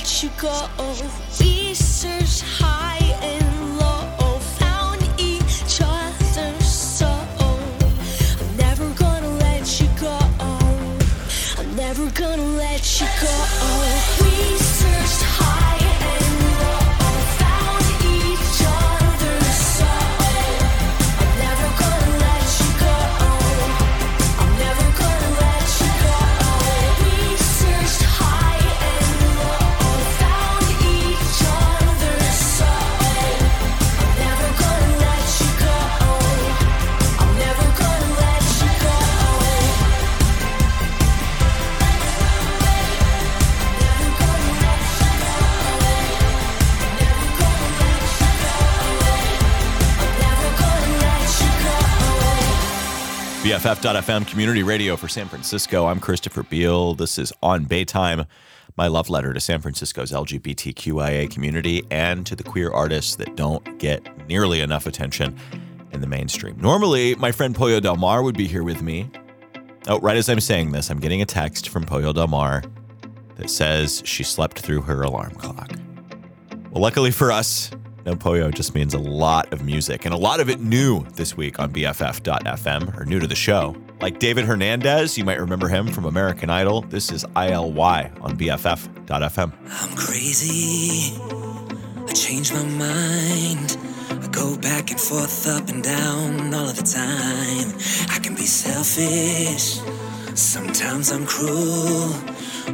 you go. Easter's high. BFF.FM community radio for San Francisco. I'm Christopher Beal. This is On Baytime, my love letter to San Francisco's LGBTQIA community and to the queer artists that don't get nearly enough attention in the mainstream. Normally, my friend Pollo Del Mar would be here with me. Oh, right as I'm saying this, I'm getting a text from Pollo Del Mar that says she slept through her alarm clock. Well, luckily for us, no Pollo just means a lot of music, and a lot of it new this week on BFF.FM, or new to the show. Like David Hernandez, you might remember him from American Idol. This is ILY on BFF.FM. I'm crazy. I change my mind. I go back and forth, up and down all of the time. I can be selfish. Sometimes I'm cruel.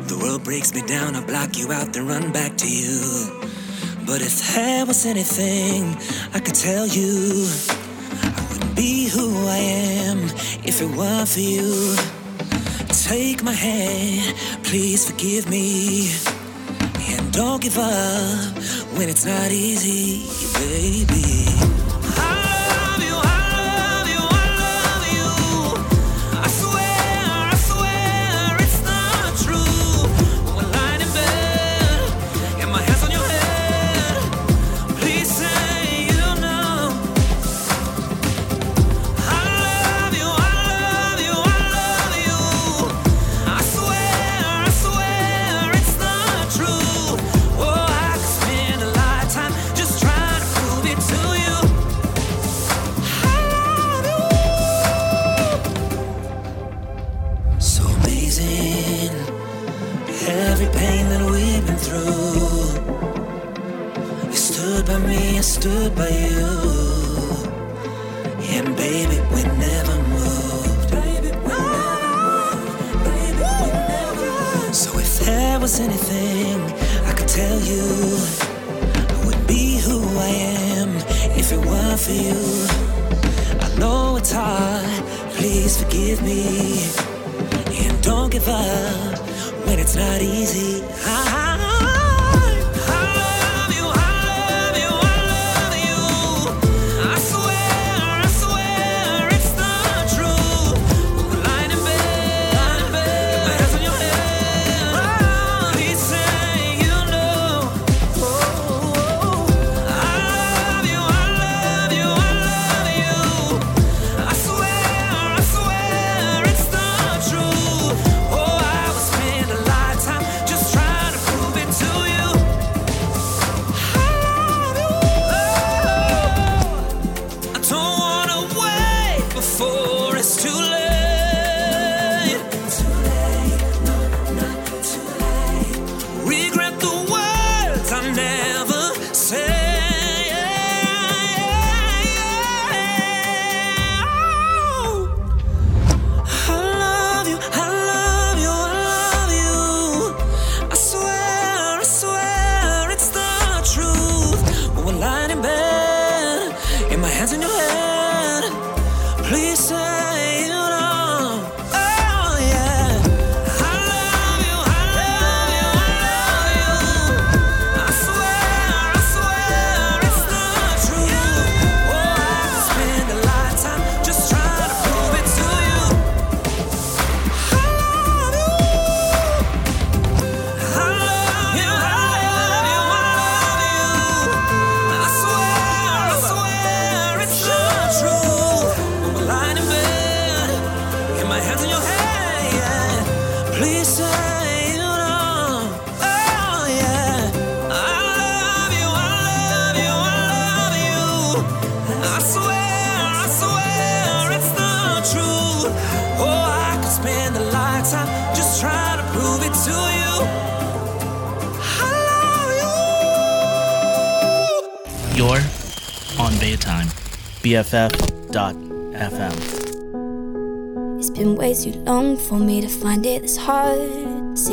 The world breaks me down. I block you out, then run back to you. But if there was anything I could tell you, I wouldn't be who I am if it weren't for you. Take my hand, please forgive me. And don't give up when it's not easy, baby. Stood by you. And baby, we never moved. Baby, we never moved. Baby, we never moved. So if there was anything I could tell you, I wouldn't be who I am if it weren't for you. I know it's hard, please forgive me. And don't give up when it's not easy. I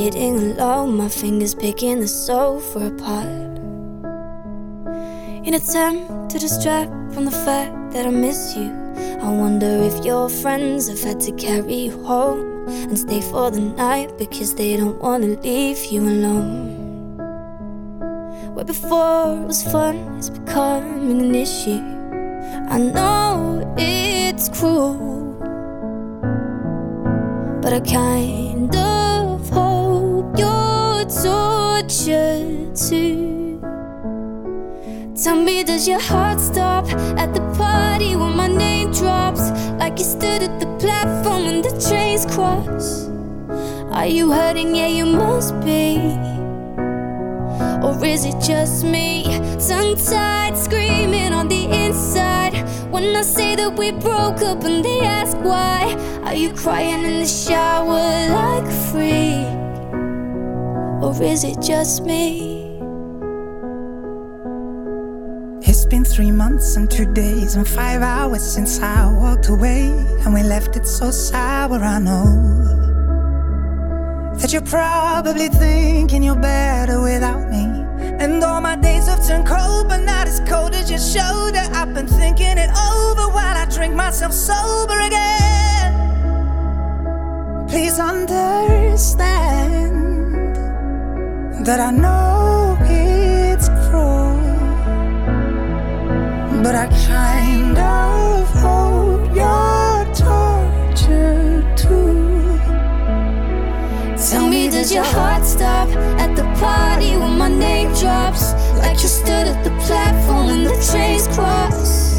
hard. Sitting alone, my fingers picking the sofa apart. In attempt to distract from the fact that I miss you, I wonder if your friends have had to carry you home and stay for the night because they don't want to leave you alone. Where before it was fun, are you crying in the shower like a freak? Or is it just me? It's been three months and two days and five hours since I walked away, and we left it so sour. I know that you're probably thinking you're better without me. And all my days have turned cold, but not as cold as your shoulder. I've been thinking it over while I drink myself sober again. Please understand that I know it's cruel. But I kind of hope you're tortured too. Tell me, does your heart stop at the party when my name drops? Like you stood at the platform when the trains cross?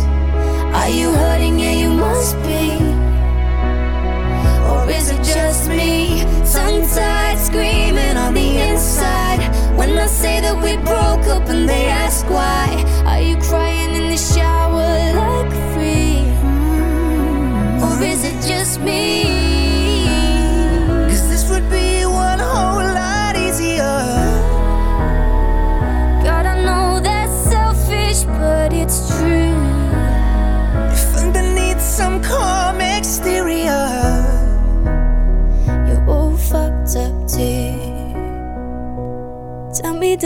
Are you hurting? Yeah, you must be. Or is it just me? Tongue screaming on the inside. When I say that we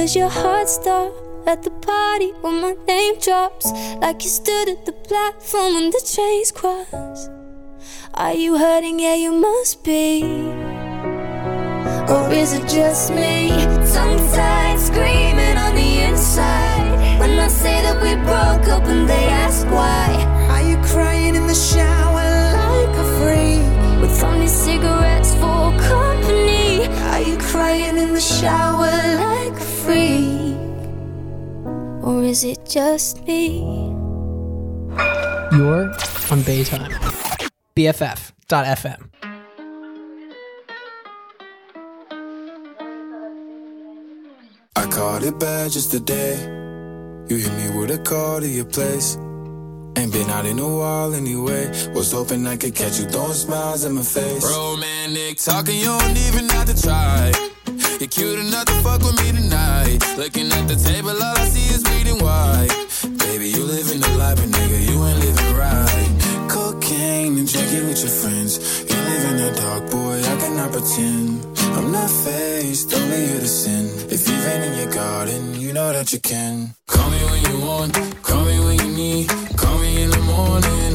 does your heart stop at the party when my name drops? Like you stood at the platform when the trains cross? Are you hurting? Yeah, you must be. Or is it just me? Tied, screaming on the inside. When I say that we broke up and they ask why. Are you crying in the shower like a freak? With only cigarettes for company. Are you crying in the shower like freak? Or is it just me? You're on Baytime. BFF.FM. I caught it bad just today. You hit me with a call to your place. Ain't been out in a while anyway. Was hoping I could catch you throwing smiles in my face. Romantic talking, you don't even have to try. You're cute enough to fuck with me tonight. Looking at the table, all I see is bleeding white. Baby, you living the life, but nigga, you ain't living right. Cocaine and drinking with your friends. You live in the dark, boy, I cannot pretend. I'm not faced, only you to sin. If you've been in your garden, you know that you can. Call me when you want, call me when you need. Call me in the morning,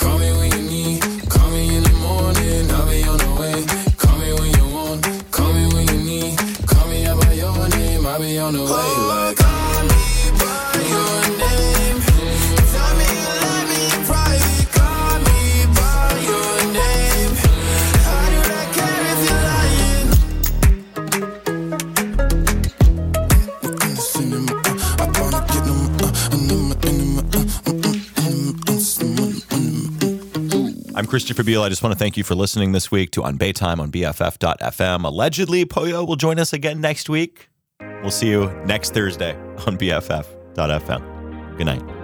on the way. Like? I'm Christopher Beal. I just want to thank you for listening this week to On Baytime on BFF.fm. Allegedly, Pollo will join us again next week. We'll see you next Thursday on BFF.fm. Good night.